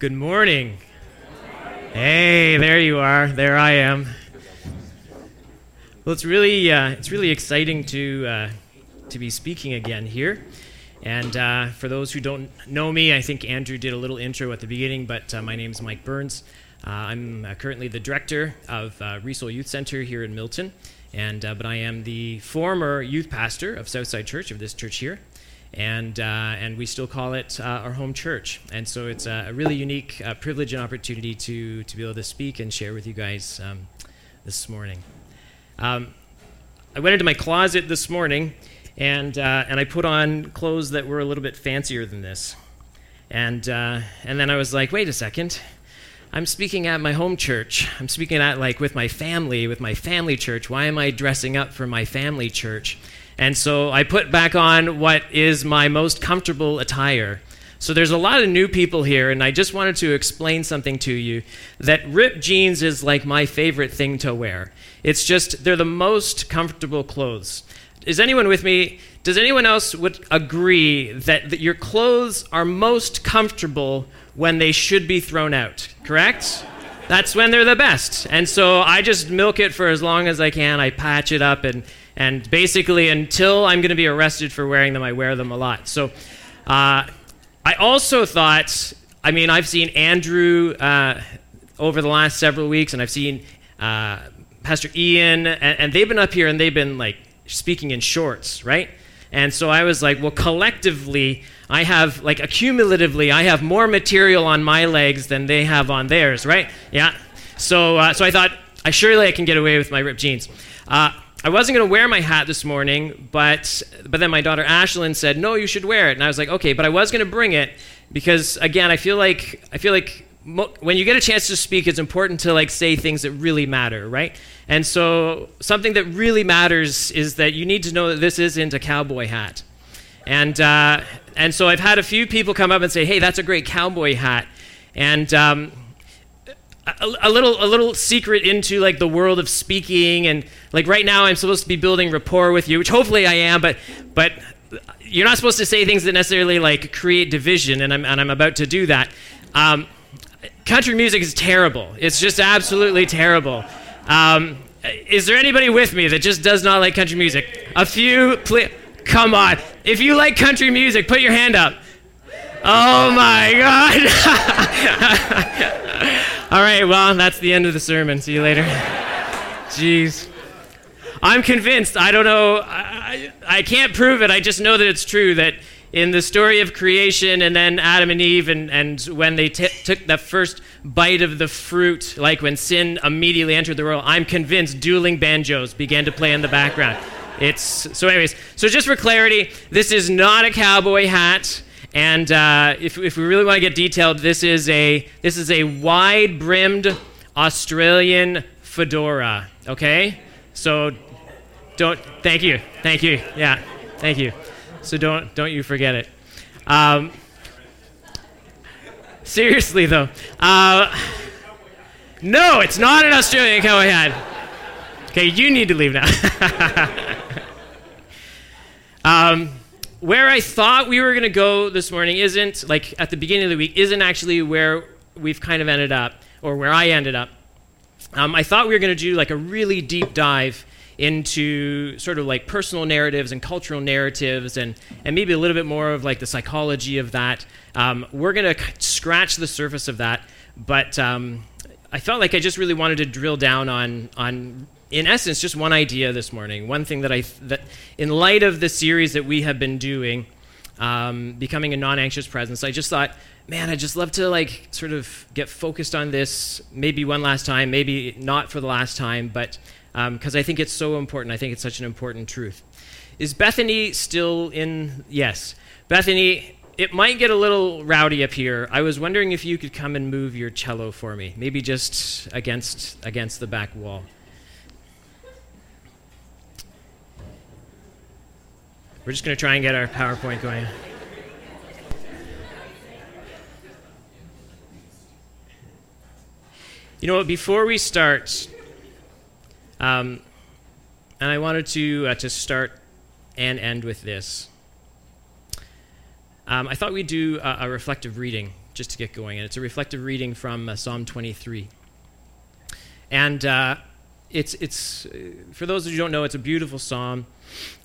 Good morning. Hey, there you are. There I am. Well, it's really uh, it's really exciting to uh, to be speaking again here. And uh, for those who don't know me, I think Andrew did a little intro at the beginning, but uh, my name is Mike Burns. Uh, I'm uh, currently the director of uh, Resole Youth Center here in Milton, and but I am the former youth pastor of Southside Church of this church here and uh, and we still call it uh, our home church. And so it's a, really unique uh, privilege and opportunity to to be able to speak and share with you guys um, this morning. Um, I went into my closet this morning, and uh, and I put on clothes that were a little bit fancier than this, and uh, and then I was like, wait a second. I'm speaking at my home church. I'm speaking at like with my family, with my family church. Why am I dressing up for my family church? And so I put back on what is my most comfortable attire. So there's a lot of new people here, and I just wanted to explain something to you that ripped jeans is like my favorite thing to wear. It's just, they're the most comfortable clothes. Is anyone with me? Does anyone else would agree that, that your clothes are most comfortable when they should be thrown out? Correct? That's when they're the best. And so I just milk it for as long as I can. I patch it up and and basically, until I'm going to be arrested for wearing them, I wear them a lot. So uh, I also thought, I mean, I've seen Andrew uh, over the last several weeks, and I've seen uh, Pastor Ian, and, and they've been up here and they've been like speaking in shorts, right? And so I was like, well, collectively, I have, like, accumulatively, I have more material on my legs than they have on theirs, right? Yeah. So, uh, so I thought, I surely I can get away with my ripped jeans. Uh, I wasn't going to wear my hat this morning, but but then my daughter Ashlyn said, "No, you should wear it." And I was like, "Okay," but I was going to bring it because again, I feel like I feel like mo- when you get a chance to speak, it's important to like say things that really matter, right? And so something that really matters is that you need to know that this isn't a cowboy hat. And uh, and so I've had a few people come up and say, "Hey, that's a great cowboy hat." And um, a, a, little a little secret into like the world of speaking and like right now I'm supposed to be building rapport with you, which hopefully I am, but but you're not supposed to say things that necessarily like create division, and I'm and I'm about to do that. Um, country music is terrible. It's just absolutely terrible. Um, is there anybody with me that just does not like country music? A few, please. Come on. If you like country music, put your hand up. Oh my God. All right, well, that's the end of the sermon. See you later. Jeez. I'm convinced. I don't know. I, I can't prove it. I just know that it's true that in the story of creation and then Adam and Eve, and, and when they t- took the first bite of the fruit, like when sin immediately entered the world, I'm convinced dueling banjos began to play in the background. It's so, anyways. So just for clarity, this is not a cowboy hat. And uh, if, if we really want to get detailed, this is a, this is a wide brimmed Australian fedora, okay? So don't, thank you, thank you, yeah, thank you. So don't, don't you forget it. Um, seriously, though. Uh, no, it's not an Australian cowboy hat. Okay, you need to leave now. um, where I thought we were going to go this morning isn't, like at the beginning of the week, isn't actually where we've kind of ended up, or where I ended up. Um, I thought we were going to do like a really deep dive into sort of like personal narratives and cultural narratives and, and maybe a little bit more of like the psychology of that. Um, we're going to scratch the surface of that, but um, I felt like I just really wanted to drill down on, on in essence, just one idea this morning. One thing that I, that in light of the series that we have been doing, um, becoming a non-anxious presence, I just thought, man, I'd just love to like sort of get focused on this, maybe one last time, maybe not for the last time, but because um, I think it's so important. I think it's such an important truth. Is Bethany still in? Yes, Bethany. It might get a little rowdy up here. I was wondering if you could come and move your cello for me, maybe just against against the back wall. We're just going to try and get our PowerPoint going. You know what? Before we start, um, and I wanted to uh, to start and end with this. Um, I thought we'd do a, a reflective reading just to get going. And it's a reflective reading from uh, Psalm 23. And uh, it's, it's, uh, for those of you who don't know, it's a beautiful psalm,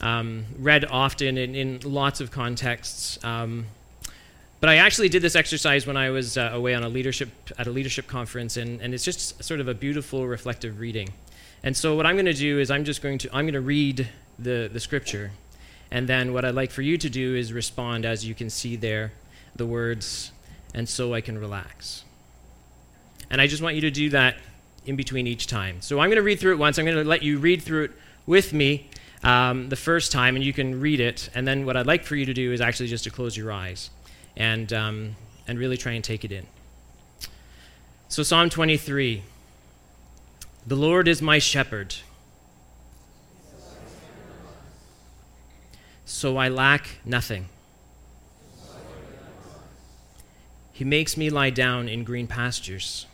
um, read often in, in lots of contexts. Um, but I actually did this exercise when I was uh, away on a leadership at a leadership conference, and, and it's just sort of a beautiful reflective reading. And so what I'm going to do is I'm just going to I'm going to read the, the scripture, and then what I'd like for you to do is respond as you can see there, the words, and so I can relax. And I just want you to do that in between each time. So I'm going to read through it once. I'm going to let you read through it with me um, the first time, and you can read it. And then what I'd like for you to do is actually just to close your eyes and, um, and really try and take it in. So, Psalm 23 The Lord is my shepherd, so I lack nothing. He makes me lie down in green pastures.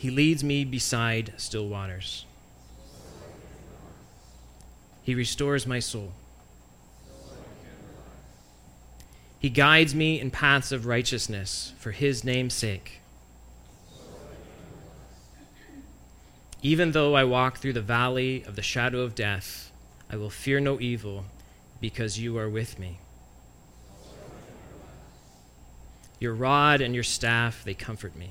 He leads me beside still waters. He restores my soul. He guides me in paths of righteousness for his name's sake. Even though I walk through the valley of the shadow of death, I will fear no evil because you are with me. Your rod and your staff, they comfort me.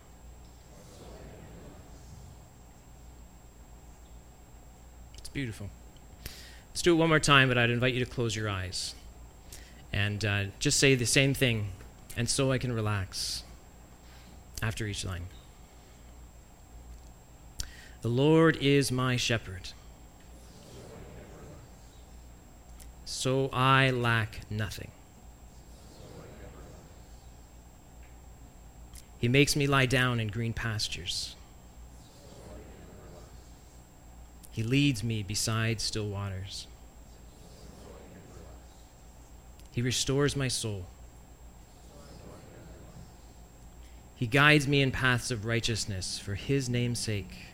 Beautiful. Let's do it one more time, but I'd invite you to close your eyes and uh, just say the same thing, and so I can relax after each line. The Lord is my shepherd. So I lack nothing. He makes me lie down in green pastures. He leads me beside still waters. He restores my soul. He guides me in paths of righteousness for his name's sake.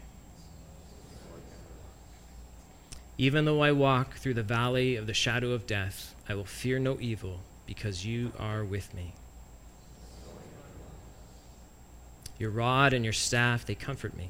Even though I walk through the valley of the shadow of death, I will fear no evil because you are with me. Your rod and your staff, they comfort me.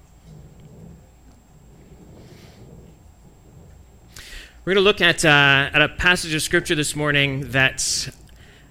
We're going to look at, uh, at a passage of scripture this morning that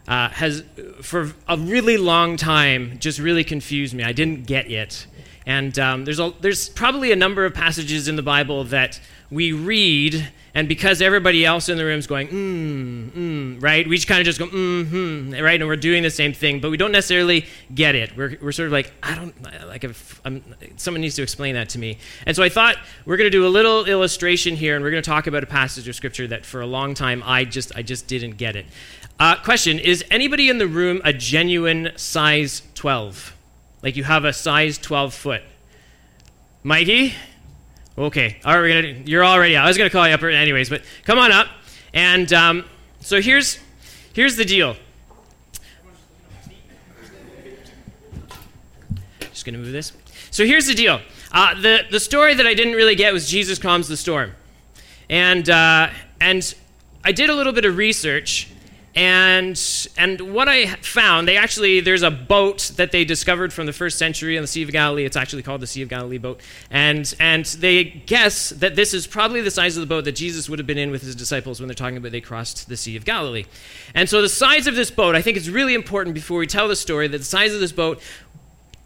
uh, has, for a really long time, just really confused me. I didn't get it. And um, there's, a, there's probably a number of passages in the Bible that we read, and because everybody else in the room is going, mm, mm, right? We just kind of just go, mm, hmm, right? And we're doing the same thing, but we don't necessarily get it. We're, we're sort of like, I don't, like, if I'm, someone needs to explain that to me. And so I thought we're going to do a little illustration here, and we're going to talk about a passage of scripture that for a long time I just, I just didn't get it. Uh, question Is anybody in the room a genuine size 12? Like you have a size 12 foot. Mikey? Okay. All right, we're gonna, you're already out. I was going to call you up anyways, but come on up. And um, so here's, here's the deal. Just going to move this. So here's the deal. Uh, the, the story that I didn't really get was Jesus calms the storm. And, uh, and I did a little bit of research, and and what I found, they actually there's a boat that they discovered from the first century on the Sea of Galilee. It's actually called the Sea of Galilee boat, and and they guess that this is probably the size of the boat that Jesus would have been in with his disciples when they're talking about they crossed the Sea of Galilee. And so the size of this boat, I think it's really important before we tell the story that the size of this boat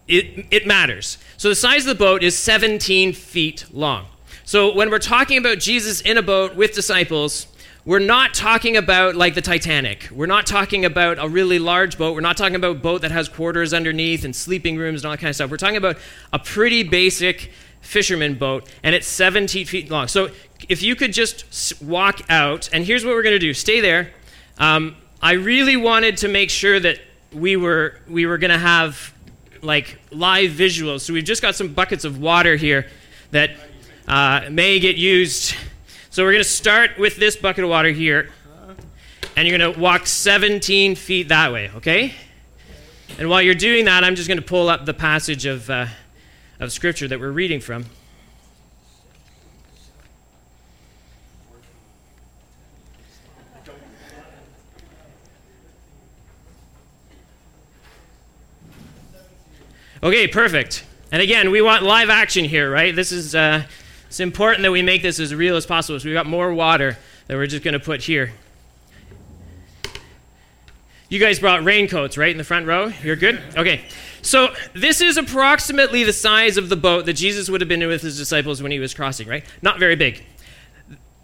it, it matters. So the size of the boat is 17 feet long. So when we're talking about Jesus in a boat with disciples, we're not talking about like the Titanic. We're not talking about a really large boat. We're not talking about a boat that has quarters underneath and sleeping rooms and all that kind of stuff. We're talking about a pretty basic fisherman boat, and it's 17 feet long. So if you could just walk out, and here's what we're going to do stay there. Um, I really wanted to make sure that we were, we were going to have like live visuals. So we've just got some buckets of water here that uh, may get used so we're going to start with this bucket of water here, and you're going to walk 17 feet that way, okay? And while you're doing that, I'm just going to pull up the passage of, uh, of Scripture that we're reading from. Okay, perfect. And again, we want live action here, right? This is uh, it's important that we make this as real as possible. So we've got more water that we're just going to put here. You guys brought raincoats, right, in the front row? You're good? Okay. So this is approximately the size of the boat that Jesus would have been in with his disciples when he was crossing, right? Not very big.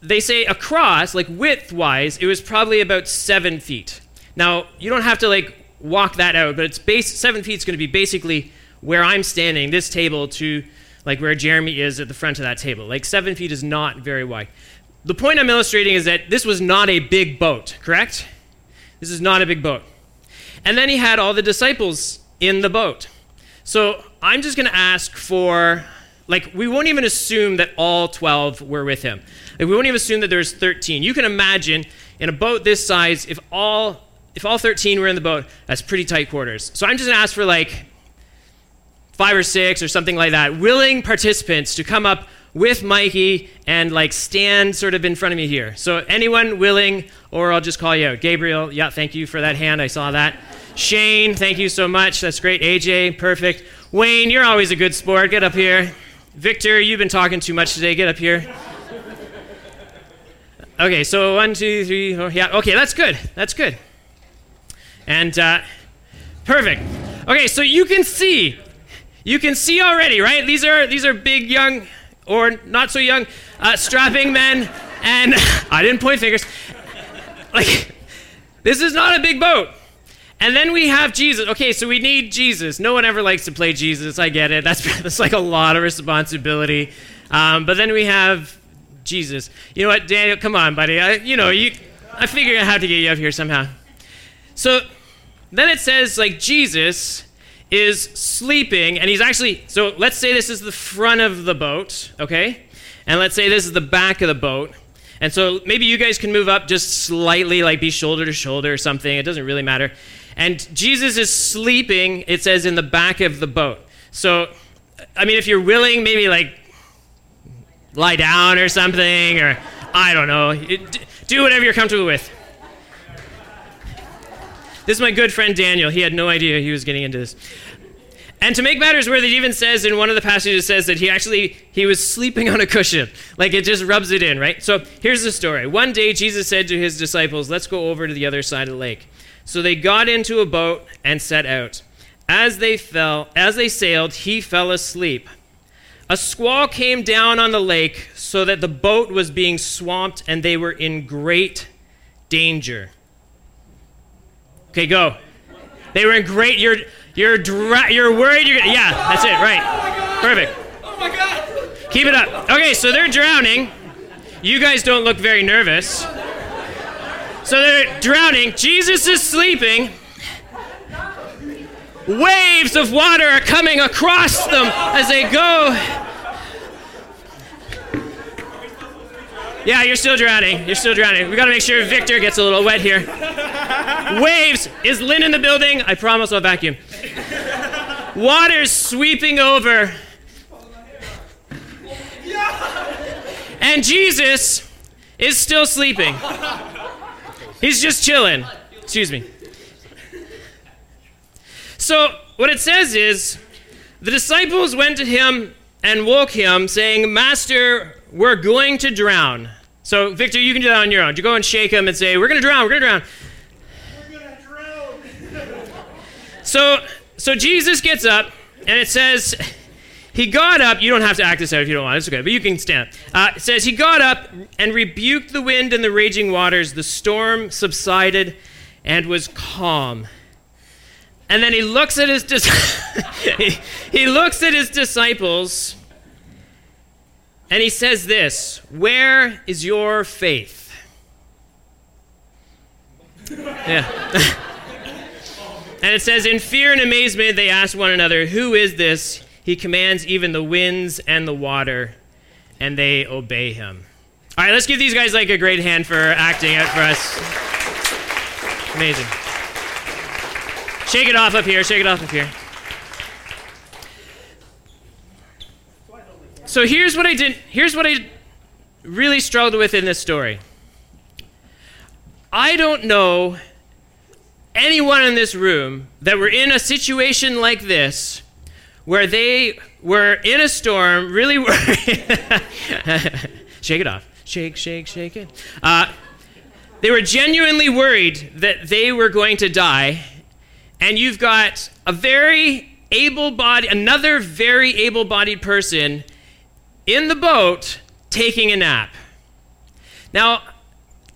They say across, like width wise, it was probably about seven feet. Now, you don't have to like walk that out, but it's base seven feet is going to be basically where I'm standing, this table to like where Jeremy is at the front of that table. Like seven feet is not very wide. The point I'm illustrating is that this was not a big boat, correct? This is not a big boat. And then he had all the disciples in the boat. So I'm just going to ask for, like, we won't even assume that all 12 were with him. Like, we won't even assume that there's 13. You can imagine in a boat this size, if all if all 13 were in the boat, that's pretty tight quarters. So I'm just going to ask for like five or six or something like that, willing participants to come up with Mikey and like stand sort of in front of me here. So anyone willing, or I'll just call you out. Gabriel, yeah, thank you for that hand. I saw that. Shane, thank you so much. That's great. AJ, perfect. Wayne, you're always a good sport. Get up here. Victor, you've been talking too much today. Get up here. Okay, so one, two, three, four. Yeah, okay, that's good. That's good. And uh, perfect. Okay, so you can see you can see already, right? These are these are big, young, or not so young, uh, strapping men, and I didn't point fingers. Like, this is not a big boat. And then we have Jesus. Okay, so we need Jesus. No one ever likes to play Jesus. I get it. That's that's like a lot of responsibility. Um, but then we have Jesus. You know what, Daniel? Come on, buddy. I, you know, you. I figure I have to get you up here somehow. So then it says like Jesus is sleeping, and he's actually, so let's say this is the front of the boat, okay? And let's say this is the back of the boat. And so maybe you guys can move up just slightly, like be shoulder to shoulder or something. It doesn't really matter. And Jesus is sleeping, it says, in the back of the boat. So, I mean, if you're willing, maybe like lie down or something, or I don't know. Do whatever you're comfortable with. This is my good friend Daniel. He had no idea he was getting into this. And to make matters worse, it even says in one of the passages says that he actually he was sleeping on a cushion. Like it just rubs it in, right? So here's the story. One day Jesus said to his disciples, "Let's go over to the other side of the lake." So they got into a boat and set out. As they fell, as they sailed, he fell asleep. A squall came down on the lake so that the boat was being swamped and they were in great danger. Okay, go. They were in great. You're you're you're worried. You're yeah. That's it. Right. Oh Perfect. Oh my God. Keep it up. Okay, so they're drowning. You guys don't look very nervous. So they're drowning. Jesus is sleeping. Waves of water are coming across them as they go. Yeah, you're still drowning. You're still drowning. We gotta make sure Victor gets a little wet here. Waves. Is Lynn in the building? I promise I'll vacuum. Water's sweeping over. And Jesus is still sleeping. He's just chilling. Excuse me. So, what it says is the disciples went to him and woke him, saying, Master, we're going to drown. So, Victor, you can do that on your own. You go and shake him and say, We're going to drown, we're going to drown. We're going to drown. so, so Jesus gets up, and it says, he got up. You don't have to act this out if you don't want. It's okay, but you can stand up. Uh, it says, He got up and rebuked the wind and the raging waters. The storm subsided and was calm. And then he looks at his dis- he, he looks at his disciples and he says this, "Where is your faith?" yeah. and it says in fear and amazement they asked one another, "Who is this?" He commands even the winds and the water, and they obey him. All right, let's give these guys like a great hand for acting out for us. Amazing. Shake it off up here. Shake it off up here. So here's what I did. Here's what I really struggled with in this story. I don't know anyone in this room that were in a situation like this where they were in a storm, really worried shake it off. Shake, shake, shake it. Uh, they were genuinely worried that they were going to die and you've got a very able bodied, another very able bodied person in the boat taking a nap. Now,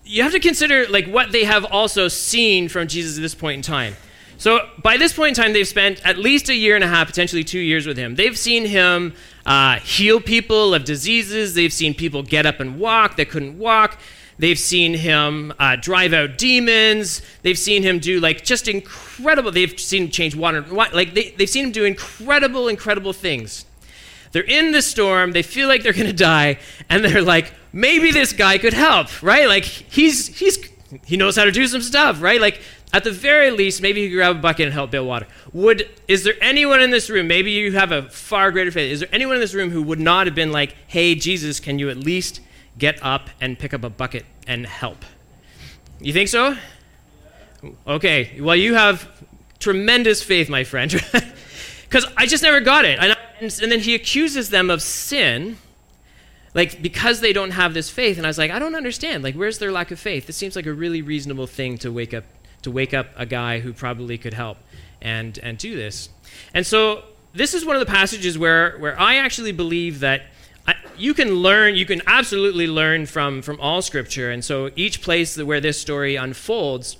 you have to consider like what they have also seen from Jesus at this point in time. So by this point in time, they've spent at least a year and a half, potentially two years with him. They've seen him uh, heal people of diseases. They've seen people get up and walk that couldn't walk. They've seen him uh, drive out demons. They've seen him do like just incredible. They've seen him change water. Like they, they've seen him do incredible, incredible things. They're in the storm. They feel like they're going to die, and they're like, maybe this guy could help, right? Like he's he's he knows how to do some stuff, right? Like at the very least, maybe he could grab a bucket and help bail water. Would is there anyone in this room? Maybe you have a far greater faith. Is there anyone in this room who would not have been like, "Hey, Jesus, can you at least?" get up and pick up a bucket and help. You think so? Okay, well, you have tremendous faith, my friend. Because I just never got it. And, and then he accuses them of sin, like because they don't have this faith. And I was like, I don't understand. Like, where's their lack of faith? This seems like a really reasonable thing to wake up to wake up a guy who probably could help and and do this. And so this is one of the passages where where I actually believe that you can learn, you can absolutely learn from, from all scripture. And so each place where this story unfolds,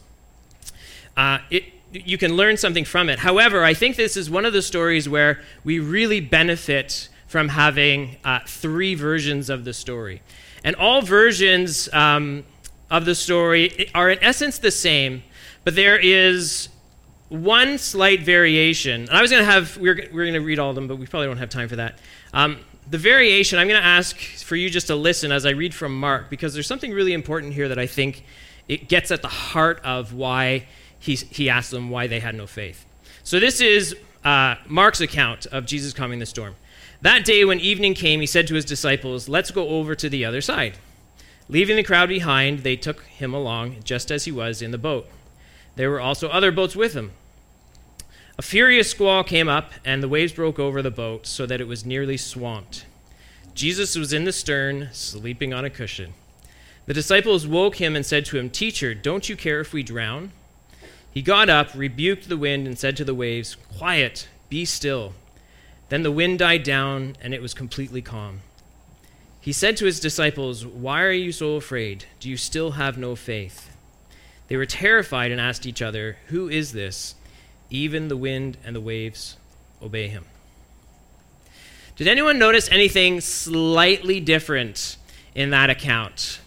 uh, it, you can learn something from it. However, I think this is one of the stories where we really benefit from having uh, three versions of the story. And all versions um, of the story are, in essence, the same, but there is one slight variation. And I was going to have, we're, we're going to read all of them, but we probably don't have time for that. Um, the variation, I'm going to ask for you just to listen as I read from Mark because there's something really important here that I think it gets at the heart of why he, asked them why they had no faith. So this is uh, Mark's account of Jesus calming the storm. That day when evening came, he said to his disciples, Let's go over to the other side. Leaving the crowd behind, they took him along just as he was in the boat. There were also other boats with him. A furious squall came up, and the waves broke over the boat so that it was nearly swamped. Jesus was in the stern, sleeping on a cushion. The disciples woke him and said to him, Teacher, don't you care if we drown? He got up, rebuked the wind, and said to the waves, Quiet, be still. Then the wind died down, and it was completely calm. He said to his disciples, Why are you so afraid? Do you still have no faith? They were terrified and asked each other, Who is this? Even the wind and the waves obey him. Did anyone notice anything slightly different in that account?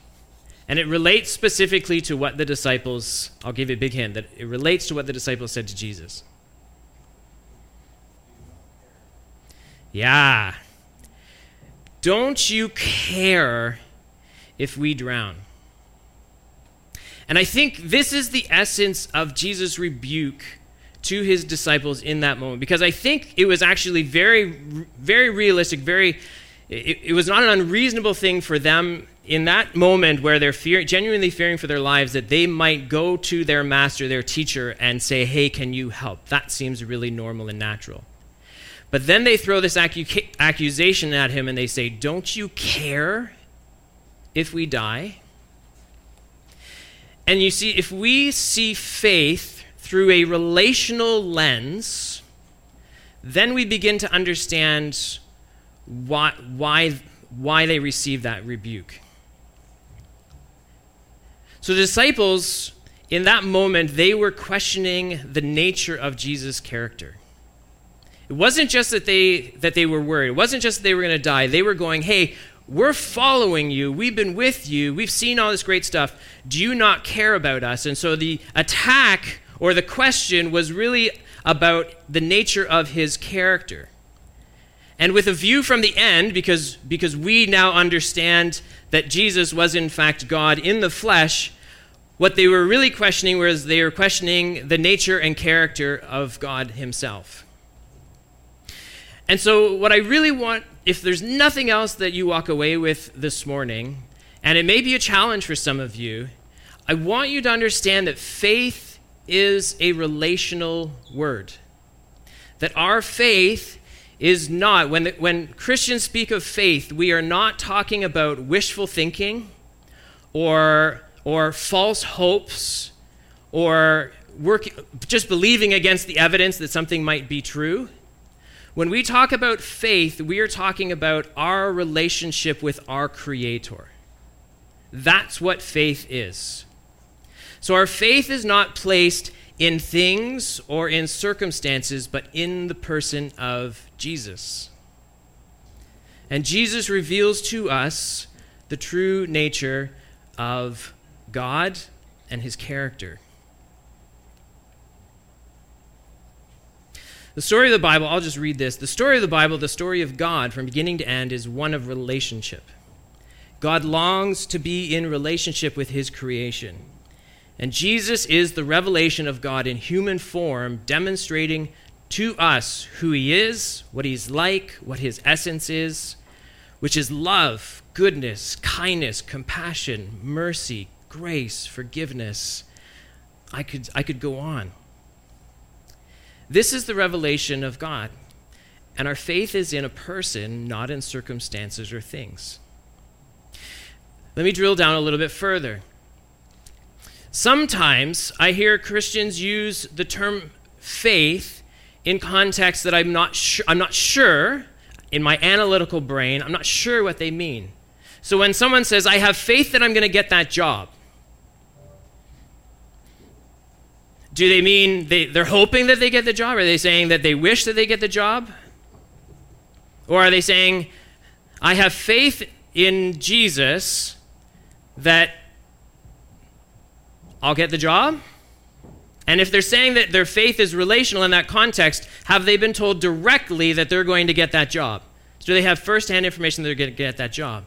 And it relates specifically to what the disciples, I'll give you a big hint, that it relates to what the disciples said to Jesus. Yeah. Don't you care if we drown? And I think this is the essence of Jesus' rebuke to his disciples in that moment because I think it was actually very, very realistic, very it, it was not an unreasonable thing for them in that moment where they're fear, genuinely fearing for their lives that they might go to their master, their teacher, and say, Hey, can you help? That seems really normal and natural. But then they throw this acu- accusation at him and they say, Don't you care if we die? And you see, if we see faith through a relational lens, then we begin to understand why, why, why they receive that rebuke. So the disciples, in that moment, they were questioning the nature of Jesus' character. It wasn't just that they that they were worried. It wasn't just that they were going to die. They were going, "Hey, we're following you. We've been with you. We've seen all this great stuff. Do you not care about us?" And so the attack or the question was really about the nature of his character. And with a view from the end, because, because we now understand that Jesus was in fact God in the flesh, what they were really questioning was they were questioning the nature and character of God Himself. And so, what I really want, if there's nothing else that you walk away with this morning, and it may be a challenge for some of you, I want you to understand that faith is a relational word. That our faith is not, when, the, when Christians speak of faith, we are not talking about wishful thinking or, or false hopes or work, just believing against the evidence that something might be true. When we talk about faith, we are talking about our relationship with our Creator. That's what faith is. So our faith is not placed in things or in circumstances, but in the person of Jesus. And Jesus reveals to us the true nature of God and his character. The story of the Bible, I'll just read this. The story of the Bible, the story of God from beginning to end, is one of relationship. God longs to be in relationship with his creation. And Jesus is the revelation of God in human form, demonstrating to us who he is, what he's like, what his essence is, which is love, goodness, kindness, compassion, mercy, grace, forgiveness. I could, I could go on. This is the revelation of God. And our faith is in a person, not in circumstances or things. Let me drill down a little bit further. Sometimes I hear Christians use the term faith in contexts that I'm not sure, I'm not sure in my analytical brain, I'm not sure what they mean. So when someone says, I have faith that I'm going to get that job, do they mean they, they're hoping that they get the job? Are they saying that they wish that they get the job? Or are they saying, I have faith in Jesus that I'll get the job? And if they're saying that their faith is relational in that context, have they been told directly that they're going to get that job? Do they have firsthand information that they're going to get that job?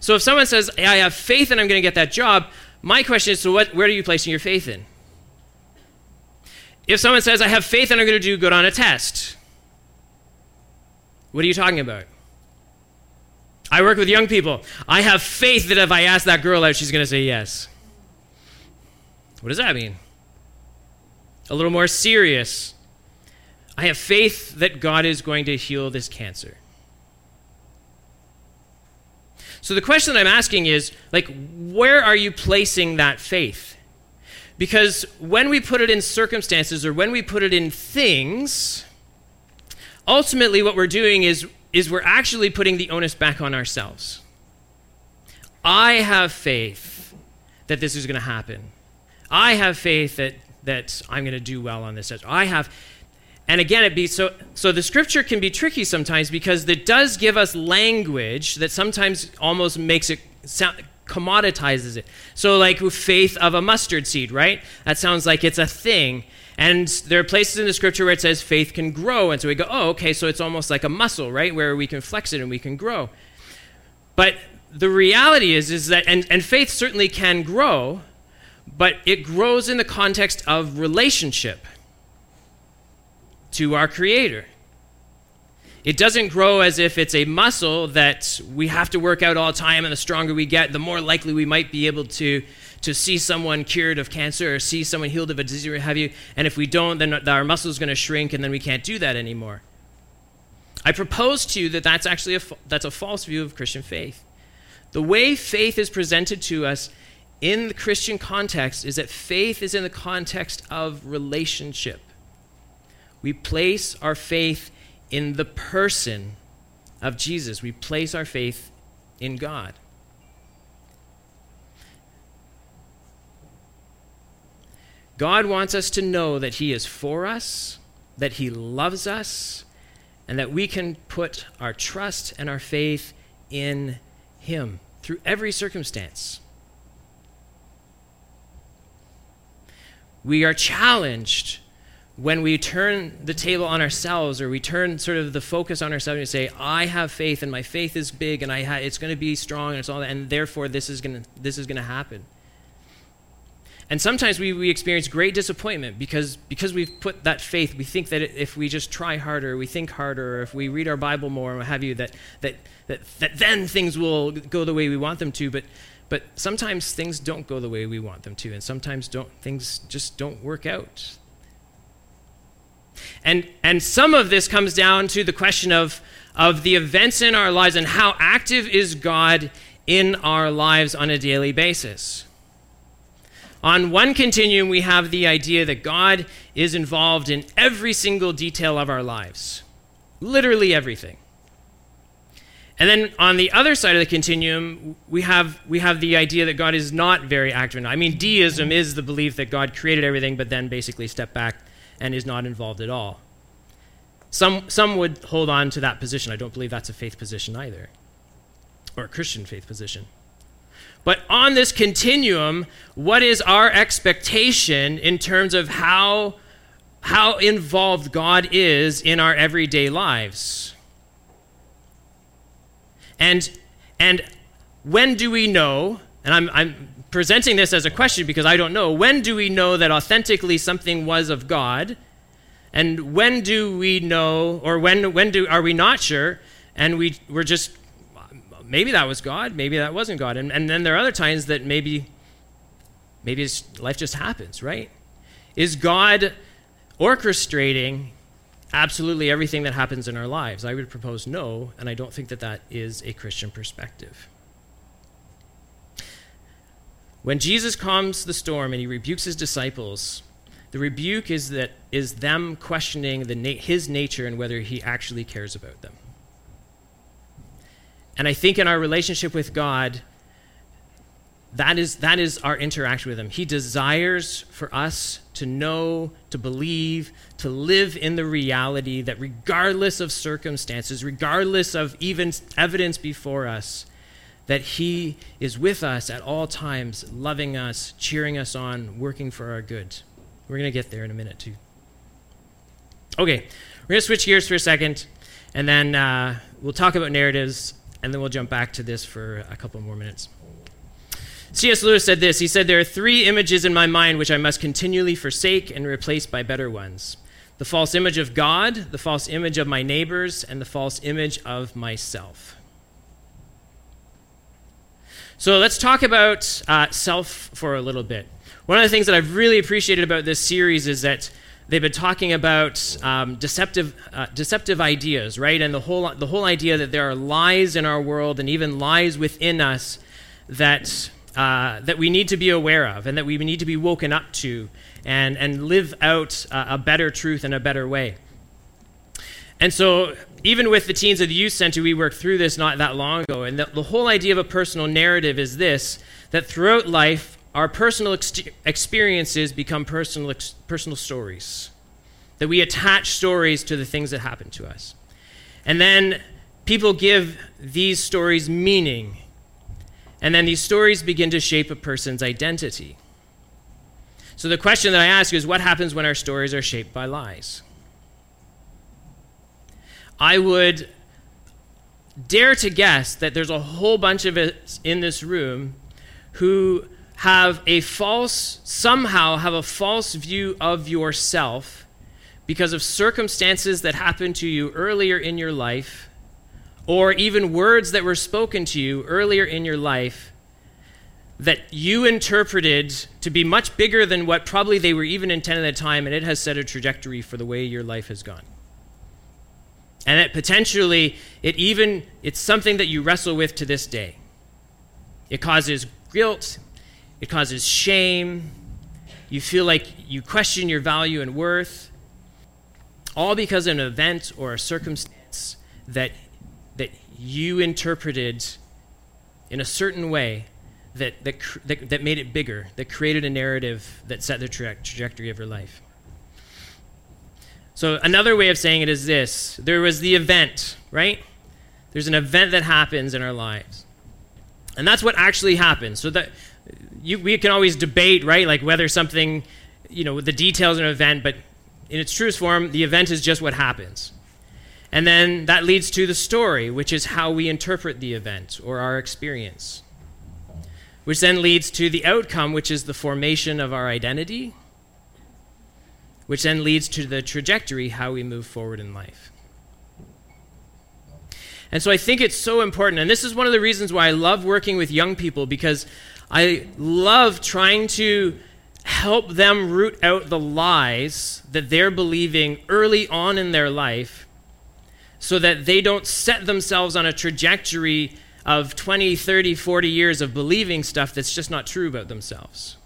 So if someone says, I have faith that I'm going to get that job, my question is, so what, where are you placing your faith in? If someone says, I have faith that I'm going to do good on a test, what are you talking about? I work with young people. I have faith that if I ask that girl out, she's going to say yes. What does that mean? A little more serious. I have faith that God is going to heal this cancer. So the question that I'm asking is like where are you placing that faith? Because when we put it in circumstances or when we put it in things, ultimately what we're doing is is we're actually putting the onus back on ourselves. I have faith that this is going to happen. I have faith that, that I'm going to do well on this. I have. And again, it be so. So the scripture can be tricky sometimes because it does give us language that sometimes almost makes it sound, commoditizes it. So, like faith of a mustard seed, right? That sounds like it's a thing. And there are places in the scripture where it says faith can grow. And so we go, oh, okay, so it's almost like a muscle, right? Where we can flex it and we can grow. But the reality is, is that, and, and faith certainly can grow, but it grows in the context of relationship to our Creator. It doesn't grow as if it's a muscle that we have to work out all the time, and the stronger we get, the more likely we might be able to, to see someone cured of cancer or see someone healed of a disease or have you. And if we don't, then our muscle is going to shrink, and then we can't do that anymore. I propose to you that that's actually a, that's a false view of Christian faith. The way faith is presented to us in the Christian context is that faith is in the context of relationship. We place our faith in the person of Jesus. We place our faith in God. God wants us to know that He is for us, that He loves us, and that we can put our trust and our faith in Him through every circumstance. We are challenged when we turn the table on ourselves or we turn sort of the focus on ourselves and say i have faith and my faith is big and I ha- it's going to be strong and it's all that and therefore this is going to this is going to happen. And sometimes we, we experience great disappointment because because we've put that faith. We think that if we just try harder we think harder or if we read our bible more and what have you that that that, that then things will go the way we want them to. But but sometimes things don't go the way we want them to and sometimes don't things just don't work out and, and some of this comes down to the question of, of the events in our lives and how active is God in our lives on a daily basis. On one continuum, we have the idea that God is involved in every single detail of our lives, literally everything. And then on the other side of the continuum, we have, we have the idea that God is not very active. I mean, deism is the belief that God created everything, but then basically stepped back and is not involved at all. Some, some would hold on to that position. I don't believe that's a faith position either, or a Christian faith position. But on this continuum, what is our expectation in terms of how, how involved God is in our everyday lives? And, and when do we know, and I'm, I'm presenting this as a question because I don't know. When do we know that authentically something was of God? And when do we know, or when, when do, are we not sure? And we, we're just, maybe that was God, maybe that wasn't God. And, and then there are other times that maybe, maybe life just happens, right? Is God orchestrating absolutely everything that happens in our lives? I would propose no, and I don't think that that is a Christian perspective. When Jesus calms the storm and he rebukes his disciples, the rebuke is that is them questioning the na- his nature and whether he actually cares about them. And I think in our relationship with God, that is, that is our interaction with him. He desires for us to know, to believe, to live in the reality that regardless of circumstances, regardless of even evidence before us, that He is with us at all times, loving us, cheering us on, working for our good. We're going to get there in a minute, too. Okay, we're going to switch gears for a second, and then uh, we'll talk about narratives, and then we'll jump back to this for a couple more minutes. C.S. Lewis said this He said, There are three images in my mind which I must continually forsake and replace by better ones the false image of God, the false image of my neighbors, and the false image of myself. So let's talk about uh, self for a little bit. One of the things that I've really appreciated about this series is that they've been talking about um, deceptive, uh, deceptive ideas, right? And the whole, the whole idea that there are lies in our world and even lies within us that, uh, that we need to be aware of and that we need to be woken up to and, and live out a better truth in a better way. And so, even with the teens of the youth center, we worked through this not that long ago. And the, the whole idea of a personal narrative is this that throughout life, our personal ex- experiences become personal, ex- personal stories. That we attach stories to the things that happen to us. And then people give these stories meaning. And then these stories begin to shape a person's identity. So the question that I ask is what happens when our stories are shaped by lies? I would dare to guess that there's a whole bunch of us in this room who have a false, somehow have a false view of yourself because of circumstances that happened to you earlier in your life, or even words that were spoken to you earlier in your life that you interpreted to be much bigger than what probably they were even intended at the time, and it has set a trajectory for the way your life has gone. And that potentially it even it's something that you wrestle with to this day. It causes guilt, it causes shame, you feel like you question your value and worth, all because of an event or a circumstance that that you interpreted in a certain way that, that, that, that made it bigger, that created a narrative that set the tra- trajectory of your life. So, another way of saying it is this there was the event, right? There's an event that happens in our lives. And that's what actually happens. So, that you, we can always debate, right? Like whether something, you know, the details of an event, but in its truest form, the event is just what happens. And then that leads to the story, which is how we interpret the event or our experience which then leads to the outcome, which is the formation of our identity, which then leads to the trajectory, how we move forward in life. And so I think it's so important, and this is one of the reasons why I love working with young people because I love trying to help them root out the lies that they're believing early on in their life so that they don't set themselves on a trajectory of 20, 30, 40 years of believing stuff that's just not true about themselves.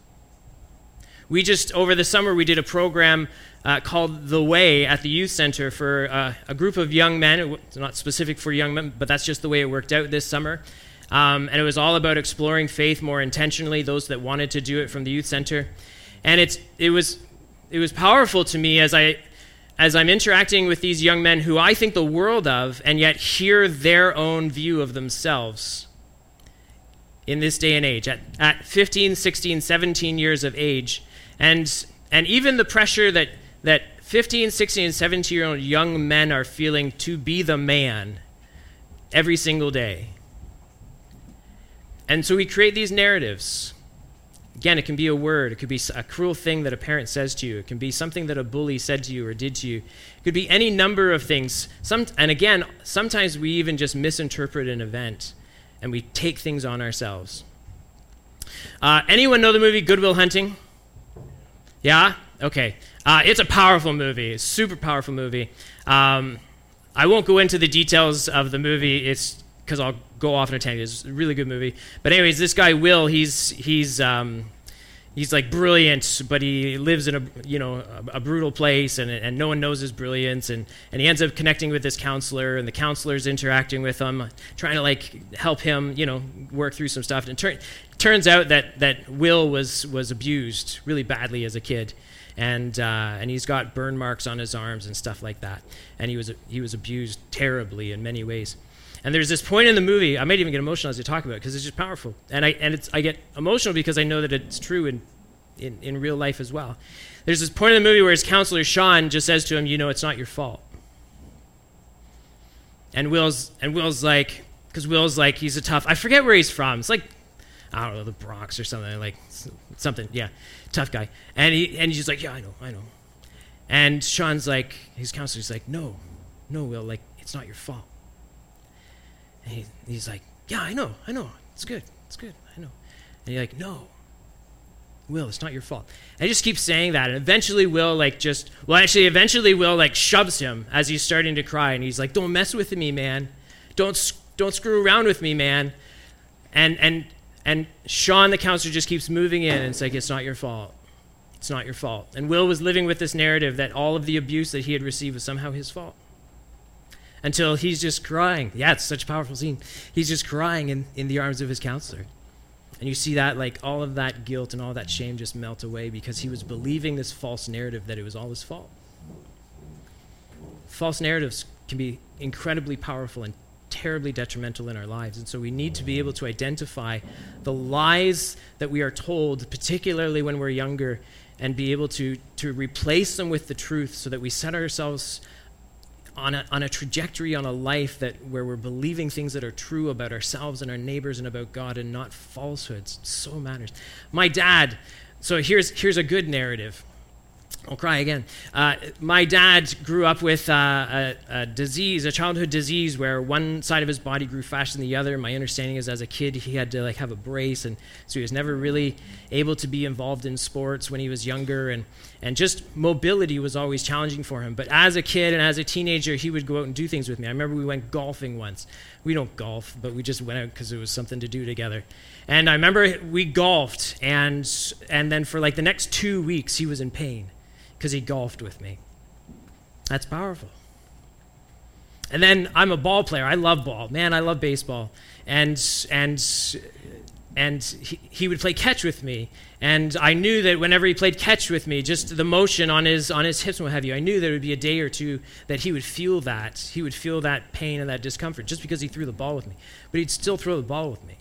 We just, over the summer, we did a program uh, called The Way at the Youth Center for uh, a group of young men. It's not specific for young men, but that's just the way it worked out this summer. Um, and it was all about exploring faith more intentionally, those that wanted to do it from the youth center. And it's, it, was, it was powerful to me as I as I'm interacting with these young men who I think the world of, and yet hear their own view of themselves in this day and age, at, at 15, 16, 17 years of age. And, and even the pressure that, that 15, 16, and 17 year old young men are feeling to be the man every single day. And so we create these narratives Again, it can be a word, it could be a cruel thing that a parent says to you, it can be something that a bully said to you or did to you. It could be any number of things. Some, and again, sometimes we even just misinterpret an event and we take things on ourselves. Uh, anyone know the movie Good Will Hunting? Yeah? Okay. Uh, it's a powerful movie, super powerful movie. Um, I won't go into the details of the movie. It's because I'll go off in a tangent. It's a really good movie. But anyways, this guy Will, he's he's um, he's like brilliant, but he lives in a you know a, a, brutal place, and and no one knows his brilliance, and and he ends up connecting with this counselor, and the counselor's interacting with him, trying to like help him, you know, work through some stuff. And tur- turns out that that Will was was abused really badly as a kid. And, uh, and he's got burn marks on his arms and stuff like that. And he was, he was abused terribly in many ways. And there's this point in the movie, I might even get emotional as I talk about it because it's just powerful. And, I, and it's, I get emotional because I know that it's true in, in, in real life as well. There's this point in the movie where his counselor, Sean, just says to him, You know, it's not your fault. And Will's, and Will's like, because Will's like, he's a tough, I forget where he's from. It's like, I don't know, the Bronx or something, like something, yeah, tough guy. And, he, and he's like, Yeah, I know, I know. And Sean's like, his counselor's like, No, no, Will, like, it's not your fault. And he, he's like, Yeah, I know, I know. It's good. It's good. I know. And you're like, No. Will, it's not your fault. And I just keep saying that. And eventually Will like just well actually eventually Will like shoves him as he's starting to cry and he's like, Don't mess with me, man. Don't don't screw around with me, man. And and and Sean the counselor just keeps moving in and it's like, It's not your fault. It's not your fault. And Will was living with this narrative that all of the abuse that he had received was somehow his fault until he's just crying. Yeah, it's such a powerful scene. He's just crying in, in the arms of his counselor. And you see that, like, all of that guilt and all that shame just melt away because he was believing this false narrative that it was all his fault. False narratives can be incredibly powerful and terribly detrimental in our lives. And so we need to be able to identify the lies that we are told, particularly when we're younger, and be able to, to replace them with the truth so that we set ourselves on a, on a trajectory, on a life that where we're believing things that are true about ourselves and our neighbors and about God and not falsehoods. so matters. My dad, so here's, here's a good narrative. I'll cry again. Uh, my dad grew up with uh, a, a, disease, a childhood disease, where one side of his body grew faster than the other. My understanding is, as a kid, he had to like have a brace, and so he was never really able to be involved in sports when he was younger, and and just mobility was always challenging for him. But as a kid and as a teenager, he would go out and do things with me. I remember we went golfing once. We don't golf, but we just went out because it was something to do together. And I remember we golfed, and and then for like the next two weeks, he was in pain because he golfed with me. That's powerful. And then I'm a ball player. I love ball. Man, I love baseball. And and and he, he would play catch with me. And I knew that whenever he played catch with me, just the motion on his on his hips and what have you, I knew there would be a day or two that he would feel that. He would feel that pain and that discomfort just because he threw the ball with me. But he'd still throw the ball with me.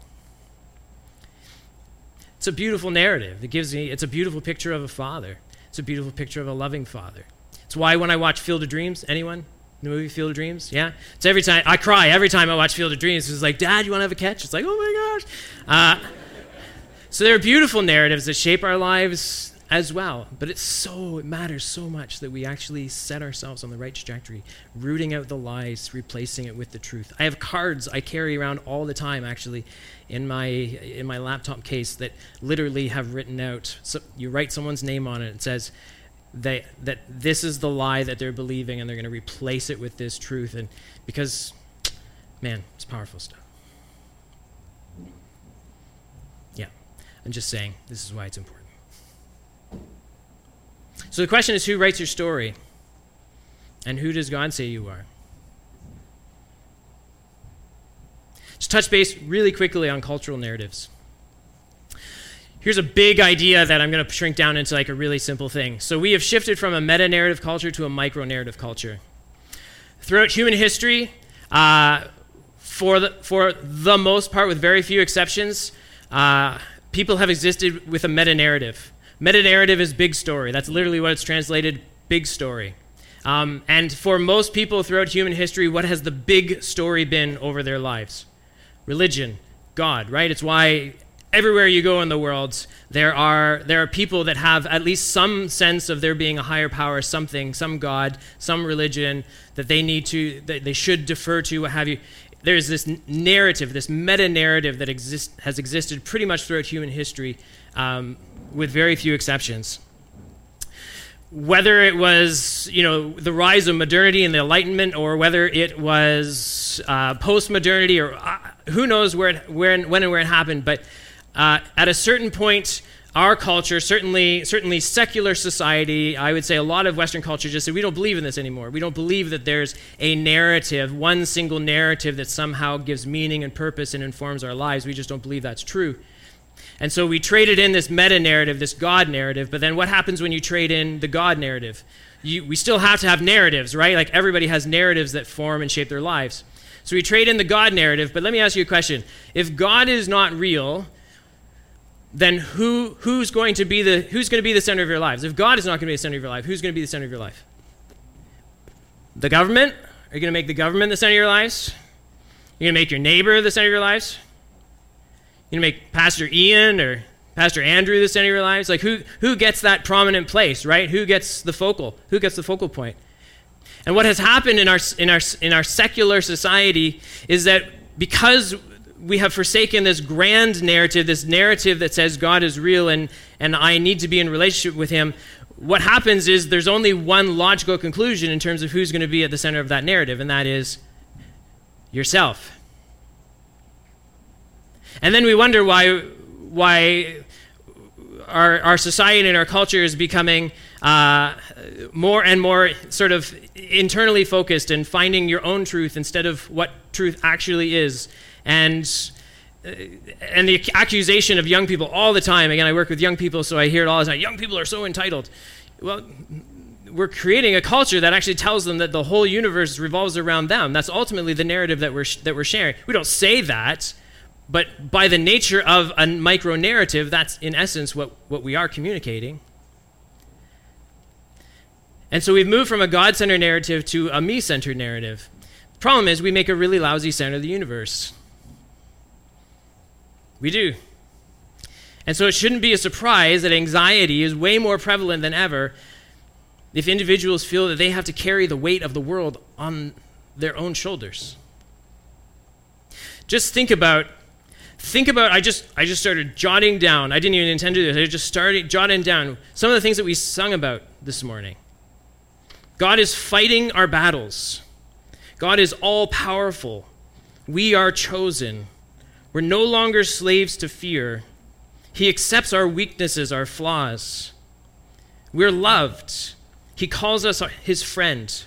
It's a beautiful narrative. It gives me it's a beautiful picture of a father. It's a beautiful picture of a loving father. It's why when I watch Field of Dreams, anyone? The movie Field of Dreams? Yeah? It's every time, I cry every time I watch Field of Dreams. It's like, Dad, you want to have a catch? It's like, oh my gosh. Uh, so there are beautiful narratives that shape our lives as well. But it's so, it matters so much that we actually set ourselves on the right trajectory, rooting out the lies, replacing it with the truth. I have cards I carry around all the time, actually, in my in my laptop case that literally have written out. So you write someone's name on it. It says they, that this is the lie that they're believing, and they're going to replace it with this truth. And because, man, it's powerful stuff. Yeah, I'm just saying this is why it's important. So the question is, who writes your story, and who does God say you are? Just touch base really quickly on cultural narratives. Here's a big idea that I'm going to shrink down into like a really simple thing. So we have shifted from a meta narrative culture to a micro narrative culture. Throughout human history, uh, for, the, for the most part, with very few exceptions, uh, people have existed with a meta narrative. Meta narrative is big story. That's literally what it's translated big story. Um, and for most people throughout human history, what has the big story been over their lives? religion, God, right? It's why everywhere you go in the world, there are, there are people that have at least some sense of there being a higher power, something, some God, some religion that they need to, that they should defer to, what have you. There's this narrative, this meta narrative that exist, has existed pretty much throughout human history, um, with very few exceptions whether it was you know the rise of modernity and the Enlightenment, or whether it was uh, post-modernity, or uh, who knows where, it, where when and where it happened, but uh, at a certain point, our culture, certainly, certainly secular society, I would say a lot of Western culture just said we don't believe in this anymore. We don't believe that there's a narrative, one single narrative that somehow gives meaning and purpose and informs our lives. We just don't believe that's true. And so we traded in this meta narrative, this God narrative, but then what happens when you trade in the God narrative? You, we still have to have narratives, right? Like everybody has narratives that form and shape their lives. So we trade in the God narrative, but let me ask you a question. If God is not real, then who, who's, going to be the, who's going to be the center of your lives? If God is not going to be the center of your life, who's going to be the center of your life? The government? Are you going to make the government the center of your lives? You're going to make your neighbor the center of your lives? You to make Pastor Ian or Pastor Andrew the center of your lives? Like who, who gets that prominent place, right? Who gets the focal? Who gets the focal point? And what has happened in our, in our, in our secular society is that because we have forsaken this grand narrative, this narrative that says God is real and, and I need to be in relationship with Him, what happens is there's only one logical conclusion in terms of who's going to be at the center of that narrative, and that is yourself. And then we wonder why, why our, our society and our culture is becoming uh, more and more sort of internally focused and finding your own truth instead of what truth actually is. And uh, and the accusation of young people all the time. Again, I work with young people, so I hear it all the time. Young people are so entitled. Well, we're creating a culture that actually tells them that the whole universe revolves around them. That's ultimately the narrative that we're that we're sharing. We don't say that, but by the nature of a micro narrative, that's in essence what, what we are communicating. And so we've moved from a God centered narrative to a me centered narrative. Problem is, we make a really lousy center of the universe. We do. And so it shouldn't be a surprise that anxiety is way more prevalent than ever if individuals feel that they have to carry the weight of the world on their own shoulders. Just think about think about I just I just started jotting down. I didn't even intend to do this. I just started jotting down some of the things that we sung about this morning. God is fighting our battles. God is all powerful. We are chosen. We're no longer slaves to fear. He accepts our weaknesses, our flaws. We're loved. He calls us his friend.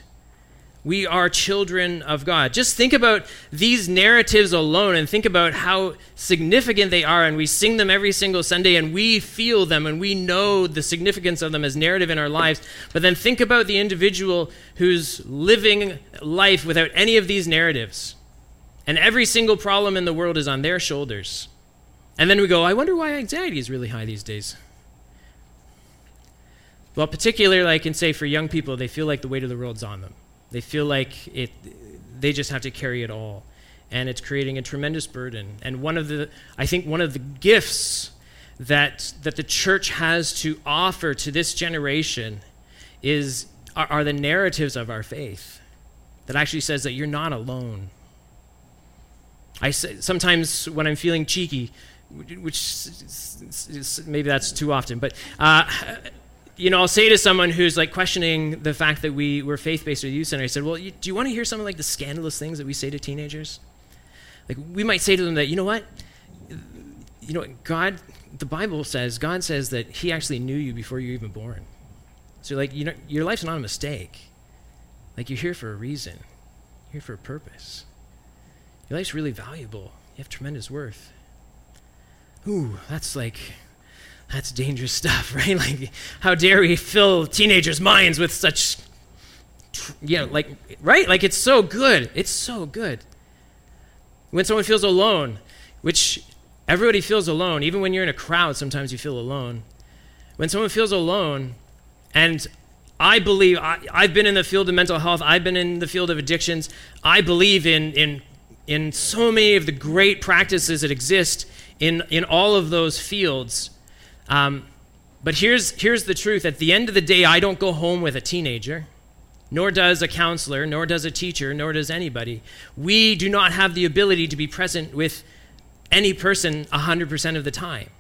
We are children of God. Just think about these narratives alone and think about how significant they are. And we sing them every single Sunday and we feel them and we know the significance of them as narrative in our lives. But then think about the individual who's living life without any of these narratives. And every single problem in the world is on their shoulders. And then we go, I wonder why anxiety is really high these days. Well, particularly, I can say for young people, they feel like the weight of the world's on them. They feel like it, they just have to carry it all. And it's creating a tremendous burden. And one of the, I think one of the gifts that, that the church has to offer to this generation is, are, are the narratives of our faith that actually says that you're not alone. I say, sometimes when I'm feeling cheeky, which maybe that's too often, but uh, you know, I'll say to someone who's like questioning the fact that we were faith based at youth center, I said, Well, you, do you want to hear some of like the scandalous things that we say to teenagers? Like, we might say to them that, you know what? You know, God, the Bible says, God says that He actually knew you before you were even born. So, like, you know, your life's not a mistake. Like, you're here for a reason, you're here for a purpose. Your life's really valuable, you have tremendous worth. Ooh, that's like that's dangerous stuff, right? Like, how dare we fill teenagers' minds with such, you know, like, right? Like, it's so good. It's so good. When someone feels alone, which everybody feels alone, even when you're in a crowd, sometimes you feel alone. When someone feels alone, and I believe, I, have been in the field of mental health, I've been in the field of addictions, I believe in, in, in so many of the great practices that exist in, in all of those fields um, but here's, here's the truth at the end of the day, I don't go home with a teenager, nor does a counselor, nor does a teacher, nor does anybody. We do not have the ability to be present with any person 100% of the time.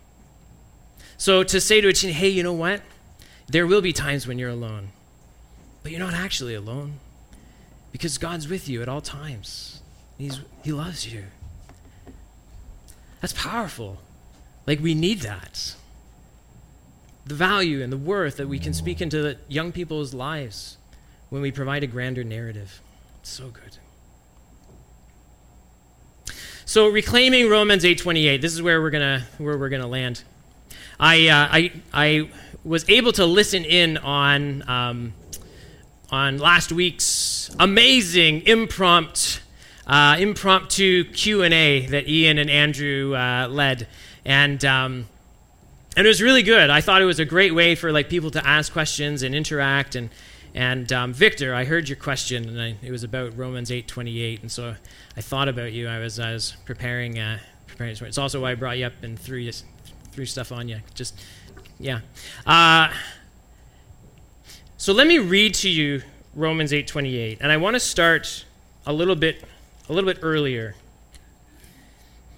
So to say to a teen, hey, you know what? There will be times when you're alone, but you're not actually alone because God's with you at all times. He's, he loves you. That's powerful. Like, we need that the value and the worth that we can speak into young people's lives when we provide a grander narrative. It's so good. So reclaiming Romans 8:28. This is where we're gonna where we're gonna land. I uh, I I was able to listen in on um, on last week's amazing impromptu uh, impromptu Q and A that Ian and Andrew uh, led, and um, and it was really good. I thought it was a great way for like people to ask questions and interact. And and um, Victor, I heard your question, and I, it was about Romans eight twenty eight. And so I thought about you. I was I was preparing uh, preparing. It's also why I brought you up and threw threw stuff on you. Just yeah. Uh, so let me read to you Romans eight twenty eight, and I want to start a little bit a little bit earlier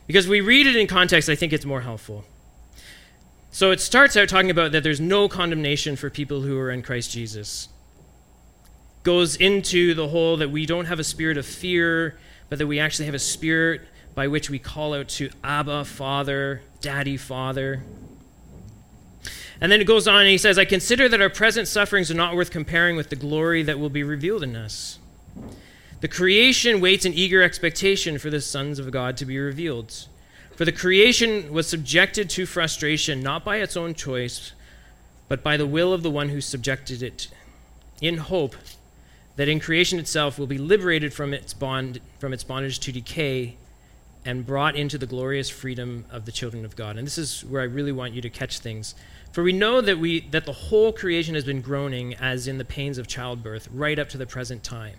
because we read it in context. I think it's more helpful. So it starts out talking about that there's no condemnation for people who are in Christ Jesus. Goes into the whole that we don't have a spirit of fear, but that we actually have a spirit by which we call out to Abba, Father, Daddy, Father. And then it goes on and he says, I consider that our present sufferings are not worth comparing with the glory that will be revealed in us. The creation waits in eager expectation for the sons of God to be revealed. For the creation was subjected to frustration not by its own choice, but by the will of the one who subjected it, in hope that in creation itself will be liberated from its bond from its bondage to decay and brought into the glorious freedom of the children of God. And this is where I really want you to catch things. For we know that we that the whole creation has been groaning as in the pains of childbirth right up to the present time.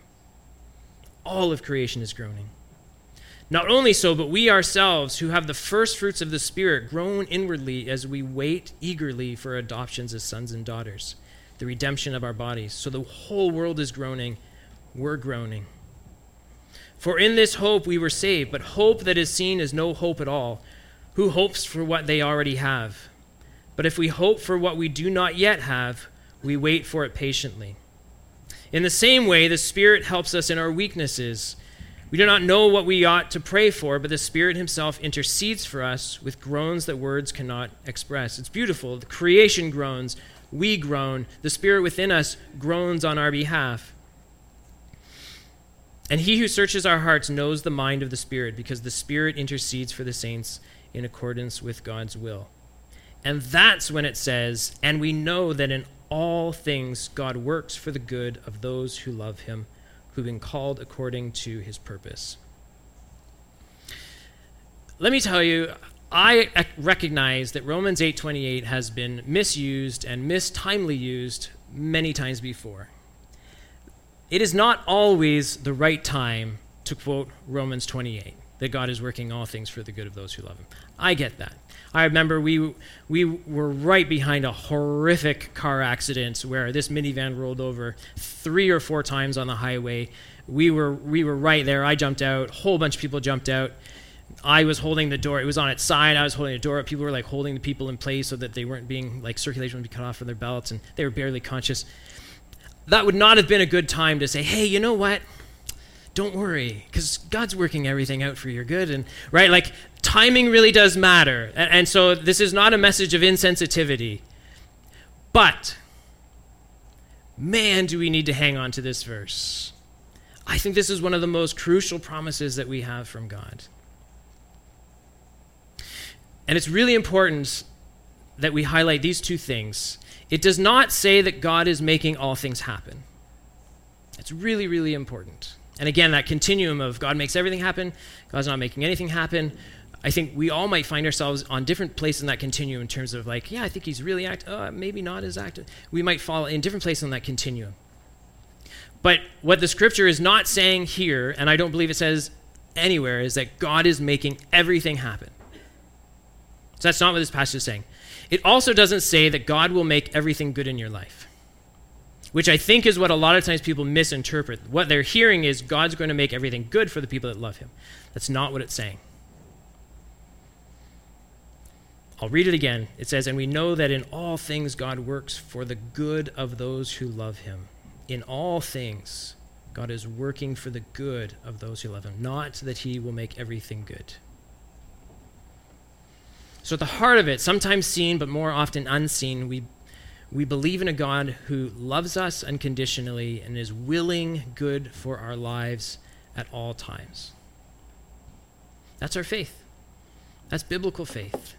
All of creation is groaning. Not only so, but we ourselves, who have the first fruits of the Spirit, groan inwardly as we wait eagerly for adoptions as sons and daughters, the redemption of our bodies. So the whole world is groaning. We're groaning. For in this hope we were saved, but hope that is seen is no hope at all. Who hopes for what they already have? But if we hope for what we do not yet have, we wait for it patiently. In the same way, the Spirit helps us in our weaknesses. We do not know what we ought to pray for, but the Spirit Himself intercedes for us with groans that words cannot express. It's beautiful. The creation groans, we groan, the Spirit within us groans on our behalf. And He who searches our hearts knows the mind of the Spirit, because the Spirit intercedes for the saints in accordance with God's will. And that's when it says, And we know that in all things God works for the good of those who love him, who've been called according to his purpose. Let me tell you, I recognize that Romans 8:28 has been misused and mistimely used many times before. It is not always the right time to quote Romans 28 that God is working all things for the good of those who love him. I get that. I remember we we were right behind a horrific car accident where this minivan rolled over three or four times on the highway. We were we were right there. I jumped out. A whole bunch of people jumped out. I was holding the door. It was on its side. I was holding the door. People were like holding the people in place so that they weren't being like circulation would be cut off from their belts, and they were barely conscious. That would not have been a good time to say, "Hey, you know what? don't worry because god's working everything out for your good and right like timing really does matter. And, and, so this is not a message of insensitivity. But man do we need to hang on to this verse. I think this is one of the most crucial promises that we have from god. And it's really important that we highlight these two things. It does not say that god is making all things happen. It's really really important. And again, that continuum of God makes everything happen, God's not making anything happen. I think we all might find ourselves on different places in that continuum in terms of like, yeah, I think he's really active, uh, maybe not as active. We might fall in different places on that continuum. But what the scripture is not saying here, and I don't believe it says anywhere, is that God is making everything happen. So that's not what this passage is saying. It also doesn't say that God will make everything good in your life which I think is what a lot of times people misinterpret. What they're hearing is God's going to make everything good for the people that love him. That's not what it's saying. I'll read it again. It says, And we know that in all things God works for the good of those who love him. In all things, God is working for the good of those who love him, not that he will make everything good. So, at the heart of it, sometimes seen but more often unseen, we we believe in a God who loves us unconditionally and is willing good for our lives at all times. That's our faith. That's biblical faith.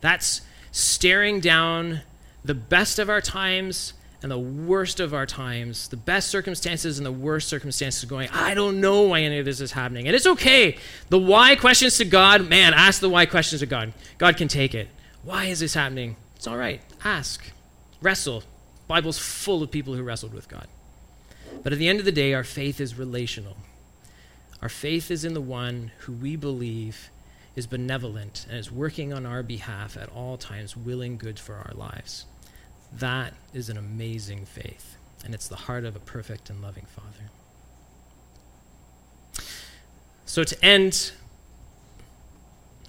That's staring down the best of our times and the worst of our times, the best circumstances and the worst circumstances, going, I don't know why any of this is happening. And it's okay. The why questions to God, man, ask the why questions to God. God can take it. Why is this happening? It's all right. Ask. Wrestle. Bible's full of people who wrestled with God. But at the end of the day, our faith is relational. Our faith is in the one who we believe is benevolent and is working on our behalf at all times, willing good for our lives. That is an amazing faith, and it's the heart of a perfect and loving Father. So, to end,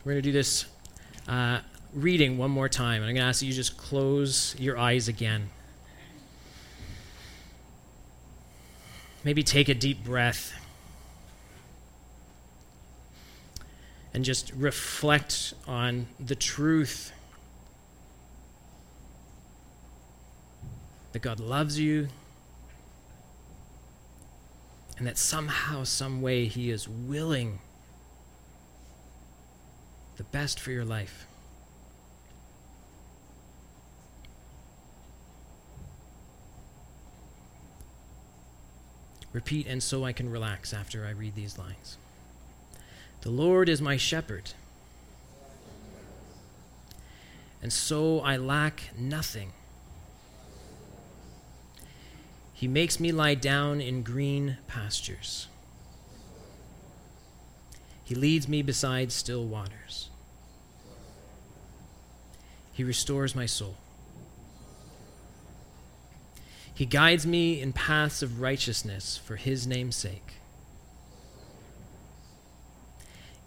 we're going to do this uh, reading one more time. And I'm going to ask you just close your eyes again. Maybe take a deep breath and just reflect on the truth that God loves you and that somehow, some way, He is willing the best for your life. Repeat, and so I can relax after I read these lines. The Lord is my shepherd, and so I lack nothing. He makes me lie down in green pastures. He leads me beside still waters. He restores my soul. He guides me in paths of righteousness for his name's sake.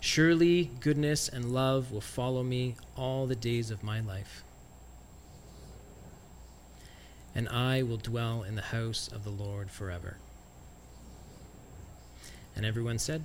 Surely goodness and love will follow me all the days of my life. And I will dwell in the house of the Lord forever. And everyone said,